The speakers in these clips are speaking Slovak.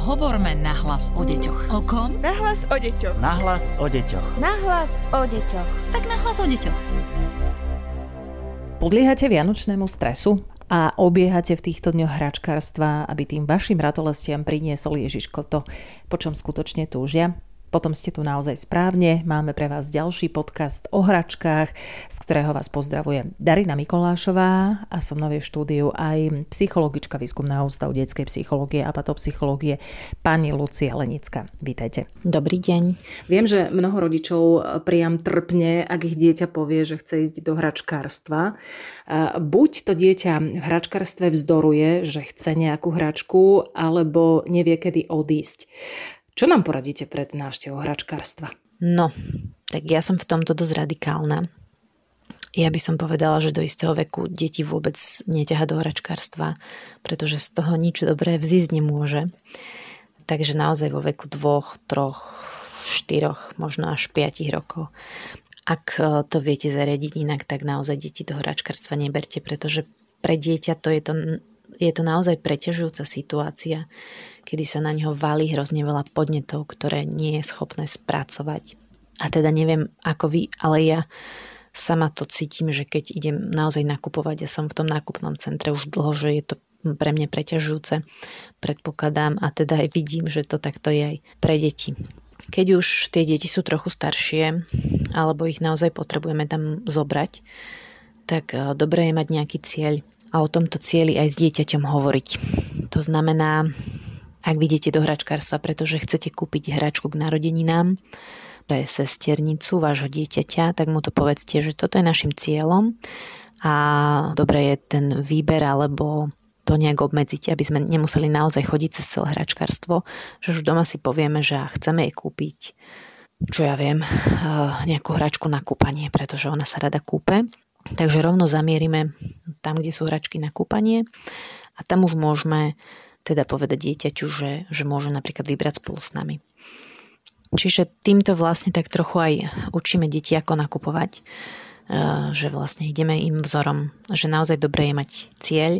Hovorme nahlas o deťoch. O kom? Nahlas o deťoch. Nahlas o deťoch. Nahlas o deťoch. Tak nahlas o deťoch. Podliehate vianočnému stresu a obiehate v týchto dňoch hračkárstva, aby tým vašim ratolestiam priniesol Ježiško to, po čom skutočne túžia? Potom ste tu naozaj správne. Máme pre vás ďalší podcast o hračkách, z ktorého vás pozdravuje Darina Mikolášová a som mnou v štúdiu aj psychologička výskumného ústavu detskej psychológie a patopsychológie pani Lucia Lenická. Vítajte. Dobrý deň. Viem, že mnoho rodičov priam trpne, ak ich dieťa povie, že chce ísť do hračkárstva. Buď to dieťa v hračkárstve vzdoruje, že chce nejakú hračku, alebo nevie, kedy odísť. Čo nám poradíte pred návštevou hračkárstva? No, tak ja som v tomto dosť radikálna. Ja by som povedala, že do istého veku deti vôbec neťaha do hračkárstva, pretože z toho nič dobré vzísť nemôže. Takže naozaj vo veku dvoch, troch, štyroch, možno až piatich rokov. Ak e, to viete zariadiť inak, tak naozaj deti do hračkárstva neberte, pretože pre dieťa to je to je to naozaj preťažujúca situácia, kedy sa na ňo valí hrozne veľa podnetov, ktoré nie je schopné spracovať. A teda neviem ako vy, ale ja sama to cítim, že keď idem naozaj nakupovať, ja som v tom nákupnom centre už dlho, že je to pre mňa preťažujúce, predpokladám a teda aj vidím, že to takto je aj pre deti. Keď už tie deti sú trochu staršie, alebo ich naozaj potrebujeme tam zobrať, tak eh, dobre je mať nejaký cieľ, a o tomto cieli aj s dieťaťom hovoriť. To znamená, ak vidíte do hračkárstva, pretože chcete kúpiť hračku k narodeninám pre sesternicu vášho dieťaťa, tak mu to povedzte, že toto je našim cieľom a dobre je ten výber alebo to nejak obmedziť, aby sme nemuseli naozaj chodiť cez celé hračkárstvo, že už doma si povieme, že chceme jej kúpiť čo ja viem, eh, nejakú hračku na kúpanie, pretože ona sa rada kúpe Takže rovno zamierime tam, kde sú hračky na kúpanie a tam už môžeme teda povedať dieťaťu, že, že môže napríklad vybrať spolu s nami. Čiže týmto vlastne tak trochu aj učíme deti, ako nakupovať, e, že vlastne ideme im vzorom, že naozaj dobré je mať cieľ,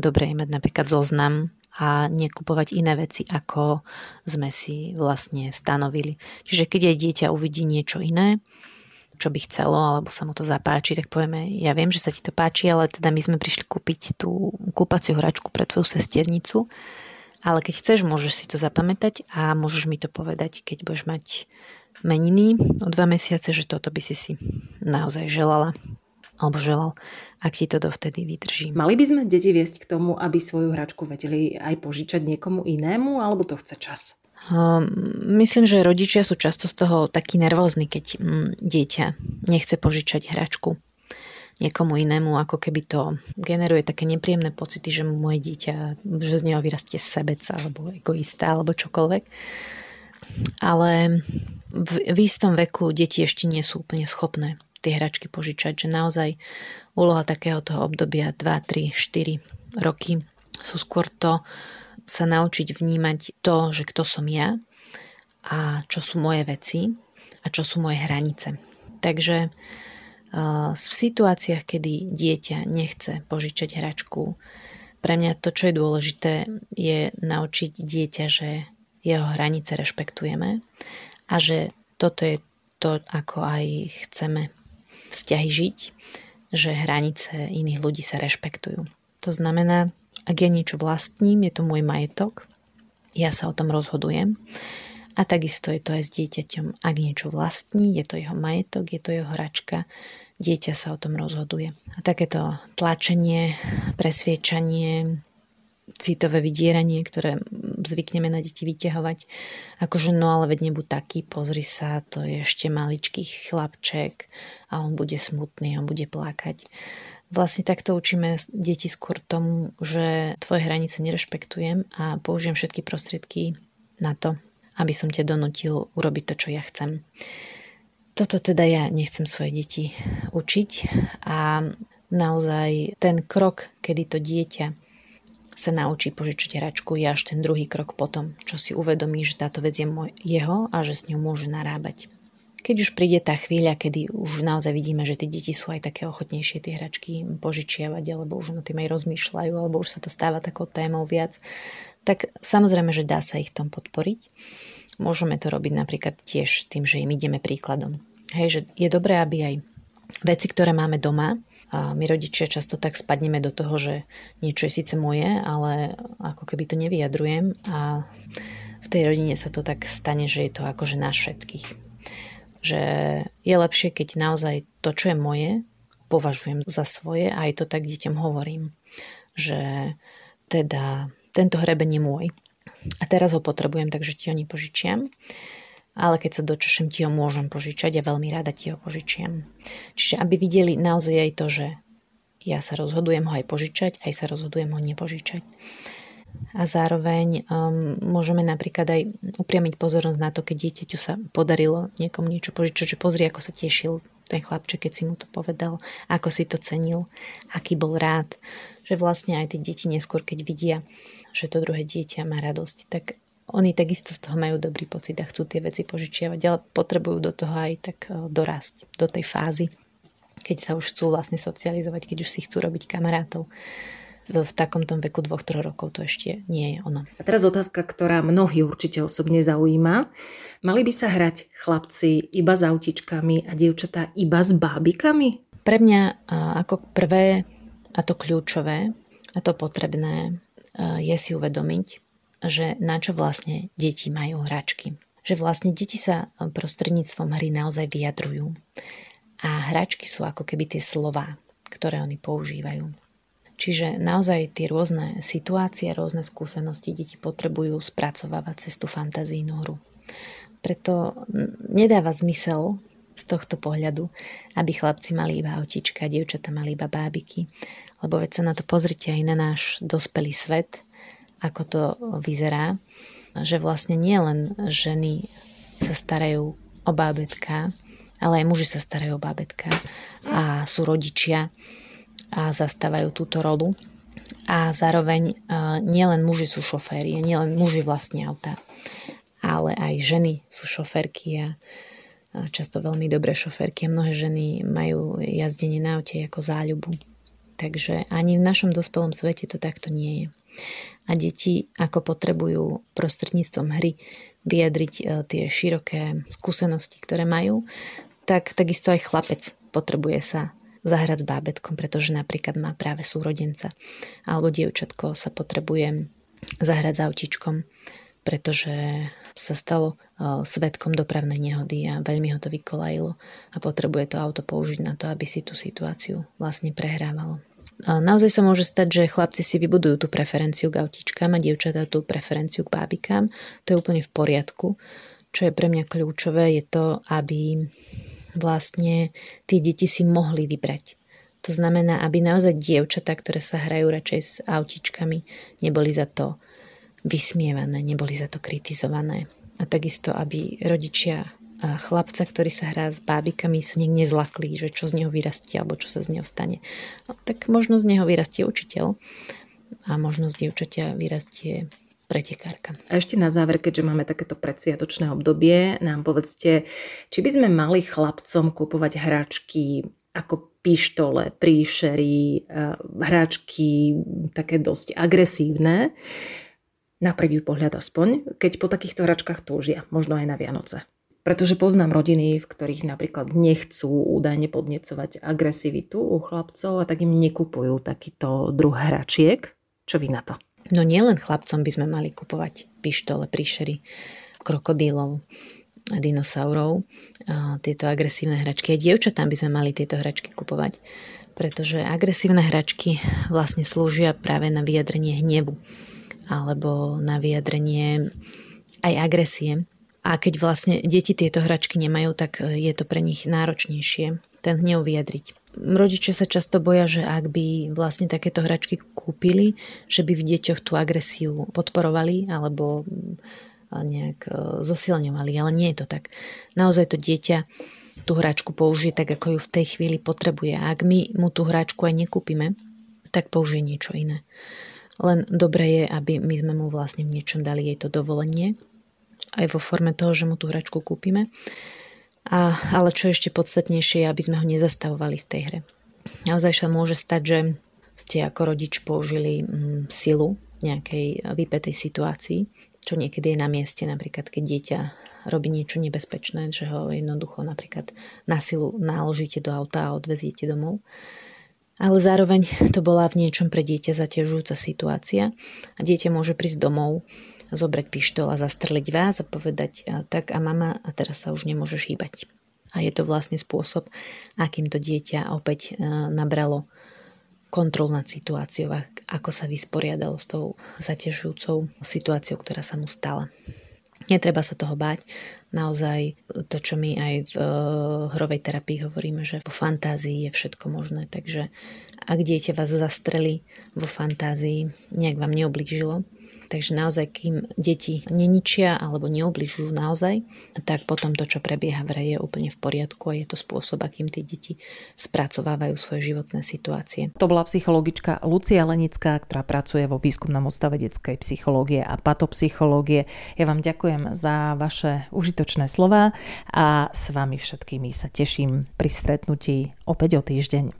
dobré je mať napríklad zoznam a nekupovať iné veci, ako sme si vlastne stanovili. Čiže keď aj dieťa uvidí niečo iné, čo by chcelo, alebo sa mu to zapáči, tak povieme, ja viem, že sa ti to páči, ale teda my sme prišli kúpiť tú kúpaciu hračku pre tvoju sesternicu, ale keď chceš, môžeš si to zapamätať a môžeš mi to povedať, keď budeš mať meniny o dva mesiace, že toto by si si naozaj želala alebo želal, ak ti to dovtedy vydrží. Mali by sme deti viesť k tomu, aby svoju hračku vedeli aj požičať niekomu inému, alebo to chce čas? Ehm, myslím, že rodičia sú často z toho takí nervózni, keď mm, dieťa nechce požičať hračku niekomu inému, ako keby to generuje také nepríjemné pocity, že moje dieťa, že z neho vyrastie sebec alebo egoista alebo čokoľvek. Ale v, v istom veku deti ešte nie sú úplne schopné tie hračky požičať, že naozaj úloha takého toho obdobia 2, 3, 4 roky sú skôr to, sa naučiť vnímať to, že kto som ja a čo sú moje veci a čo sú moje hranice. Takže v situáciách, kedy dieťa nechce požičať hračku, pre mňa to, čo je dôležité, je naučiť dieťa, že jeho hranice rešpektujeme a že toto je to, ako aj chceme vzťahy žiť, že hranice iných ľudí sa rešpektujú. To znamená, ak ja niečo vlastním, je to môj majetok, ja sa o tom rozhodujem. A takisto je to aj s dieťaťom. Ak niečo vlastní, je to jeho majetok, je to jeho hračka, dieťa sa o tom rozhoduje. A takéto tlačenie, presviečanie, citové vydieranie, ktoré zvykneme na deti vyťahovať. Akože no ale veď nebuď taký, pozri sa, to je ešte maličký chlapček a on bude smutný, on bude plakať. Vlastne takto učíme deti skôr tomu, že tvoje hranice nerešpektujem a použijem všetky prostriedky na to, aby som ťa donutil urobiť to, čo ja chcem. Toto teda ja nechcem svoje deti učiť a naozaj ten krok, kedy to dieťa sa naučí požičať hračku, je až ten druhý krok potom, čo si uvedomí, že táto vec je môj, jeho a že s ňou môže narábať. Keď už príde tá chvíľa, kedy už naozaj vidíme, že tie deti sú aj také ochotnejšie tie hračky požičiavať, alebo už na tým aj rozmýšľajú, alebo už sa to stáva takou témou viac, tak samozrejme, že dá sa ich tom podporiť. Môžeme to robiť napríklad tiež tým, že im ideme príkladom. Hej, že je dobré, aby aj veci, ktoré máme doma, a my rodičia často tak spadneme do toho, že niečo je síce moje, ale ako keby to nevyjadrujem a v tej rodine sa to tak stane, že je to akože náš všetkých. Že je lepšie, keď naozaj to, čo je moje, považujem za svoje a aj to tak deťom hovorím. Že teda tento hreben je môj a teraz ho potrebujem, takže ti ho nepožičiam ale keď sa dočešem, ti ho môžem požičať a veľmi rada ti ho požičiam. Čiže aby videli naozaj aj to, že ja sa rozhodujem ho aj požičať, aj sa rozhodujem ho nepožičať. A zároveň um, môžeme napríklad aj upriamiť pozornosť na to, keď dieťaťu sa podarilo niekomu niečo požičať, že pozri, ako sa tešil ten chlapček, keď si mu to povedal, ako si to cenil, aký bol rád, že vlastne aj tie deti neskôr, keď vidia, že to druhé dieťa má radosť, tak oni takisto z toho majú dobrý pocit a chcú tie veci požičiavať, ale potrebujú do toho aj tak e, dorásť, do tej fázy, keď sa už chcú vlastne socializovať, keď už si chcú robiť kamarátov. V, v takomto veku dvoch, troch rokov to ešte nie je ono. A teraz otázka, ktorá mnohých určite osobne zaujíma. Mali by sa hrať chlapci iba s autičkami a dievčatá iba s bábikami? Pre mňa ako prvé a to kľúčové a to potrebné je si uvedomiť, že na čo vlastne deti majú hračky. Že vlastne deti sa prostredníctvom hry naozaj vyjadrujú. A hračky sú ako keby tie slova, ktoré oni používajú. Čiže naozaj tie rôzne situácie, rôzne skúsenosti deti potrebujú spracovávať cez tú fantazijnú hru. Preto nedáva zmysel z tohto pohľadu, aby chlapci mali iba autička, dievčata mali iba bábiky. Lebo veď sa na to pozrite aj na náš dospelý svet, ako to vyzerá, že vlastne nie len ženy sa starajú o bábetka, ale aj muži sa starajú o bábetka a sú rodičia a zastávajú túto rolu. A zároveň nielen muži sú šoféri, nielen muži vlastne auta, ale aj ženy sú šoférky a často veľmi dobré šoférky mnohé ženy majú jazdenie na aute ako záľubu. Takže ani v našom dospelom svete to takto nie je a deti ako potrebujú prostredníctvom hry vyjadriť e, tie široké skúsenosti, ktoré majú, tak takisto aj chlapec potrebuje sa zahrať s bábetkom, pretože napríklad má práve súrodenca. Alebo dievčatko sa potrebuje zahrať s autičkom, pretože sa stalo e, svetkom dopravnej nehody a veľmi ho to vykolajilo a potrebuje to auto použiť na to, aby si tú situáciu vlastne prehrávalo. Naozaj sa môže stať, že chlapci si vybudujú tú preferenciu k autičkám a dievčatá tú preferenciu k bábikám. To je úplne v poriadku. Čo je pre mňa kľúčové, je to, aby vlastne tie deti si mohli vybrať. To znamená, aby naozaj dievčatá, ktoré sa hrajú radšej s autičkami, neboli za to vysmievané, neboli za to kritizované. A takisto, aby rodičia chlapca, ktorý sa hrá s bábikami, sa niekde nezlakli, že čo z neho vyrastie alebo čo sa z neho stane. No, tak možno z neho vyrastie učiteľ a možno z dievčatia vyrastie pretekárka. A ešte na záver, keďže máme takéto predsviatočné obdobie, nám povedzte, či by sme mali chlapcom kupovať hračky ako pištole, príšery, hráčky také dosť agresívne, na prvý pohľad aspoň, keď po takýchto hračkách túžia, možno aj na Vianoce. Pretože poznám rodiny, v ktorých napríklad nechcú údajne podnecovať agresivitu u chlapcov a tak im nekupujú takýto druh hračiek. Čo vy na to? No nielen chlapcom by sme mali kupovať pištole, príšery, krokodílov, dinosaurov, a tieto agresívne hračky. Aj dievčatám by sme mali tieto hračky kupovať, pretože agresívne hračky vlastne slúžia práve na vyjadrenie hnevu alebo na vyjadrenie aj agresie a keď vlastne deti tieto hračky nemajú, tak e, je to pre nich náročnejšie ten hnev vyjadriť. Rodičia sa často boja, že ak by vlastne takéto hračky kúpili, že by v deťoch tú agresiu podporovali alebo nejak e, zosilňovali, ale nie je to tak. Naozaj to dieťa tú hračku použije tak, ako ju v tej chvíli potrebuje. A ak my mu tú hračku aj nekúpime, tak použije niečo iné. Len dobre je, aby my sme mu vlastne v niečom dali jej to dovolenie aj vo forme toho, že mu tú hračku kúpime. A, ale čo ešte podstatnejšie je, aby sme ho nezastavovali v tej hre. Naozaj sa môže stať, že ste ako rodič použili mm, silu nejakej vypetej situácii, čo niekedy je na mieste, napríklad keď dieťa robí niečo nebezpečné, že ho jednoducho napríklad na silu naložíte do auta a odveziete domov. Ale zároveň to bola v niečom pre dieťa zaťažujúca situácia a dieťa môže prísť domov, zobrať pištol a zastreliť vás a povedať tak a mama a teraz sa už nemôžeš hýbať. A je to vlastne spôsob, akým to dieťa opäť e, nabralo kontrol nad situáciou ako sa vysporiadalo s tou zaťažujúcou situáciou, ktorá sa mu stala. Netreba sa toho báť. Naozaj to, čo my aj v uh, hrovej terapii hovoríme, že vo fantázii je všetko možné. Takže ak dieťa vás zastrelí vo fantázii, nejak vám neoblížilo, Takže naozaj, kým deti neničia alebo neobližujú naozaj, tak potom to, čo prebieha v reje, je úplne v poriadku a je to spôsob, akým tie deti spracovávajú svoje životné situácie. To bola psychologička Lucia Lenická, ktorá pracuje vo výskumnom ústave detskej psychológie a patopsychológie. Ja vám ďakujem za vaše užitočné slova a s vami všetkými sa teším pri stretnutí opäť o týždeň.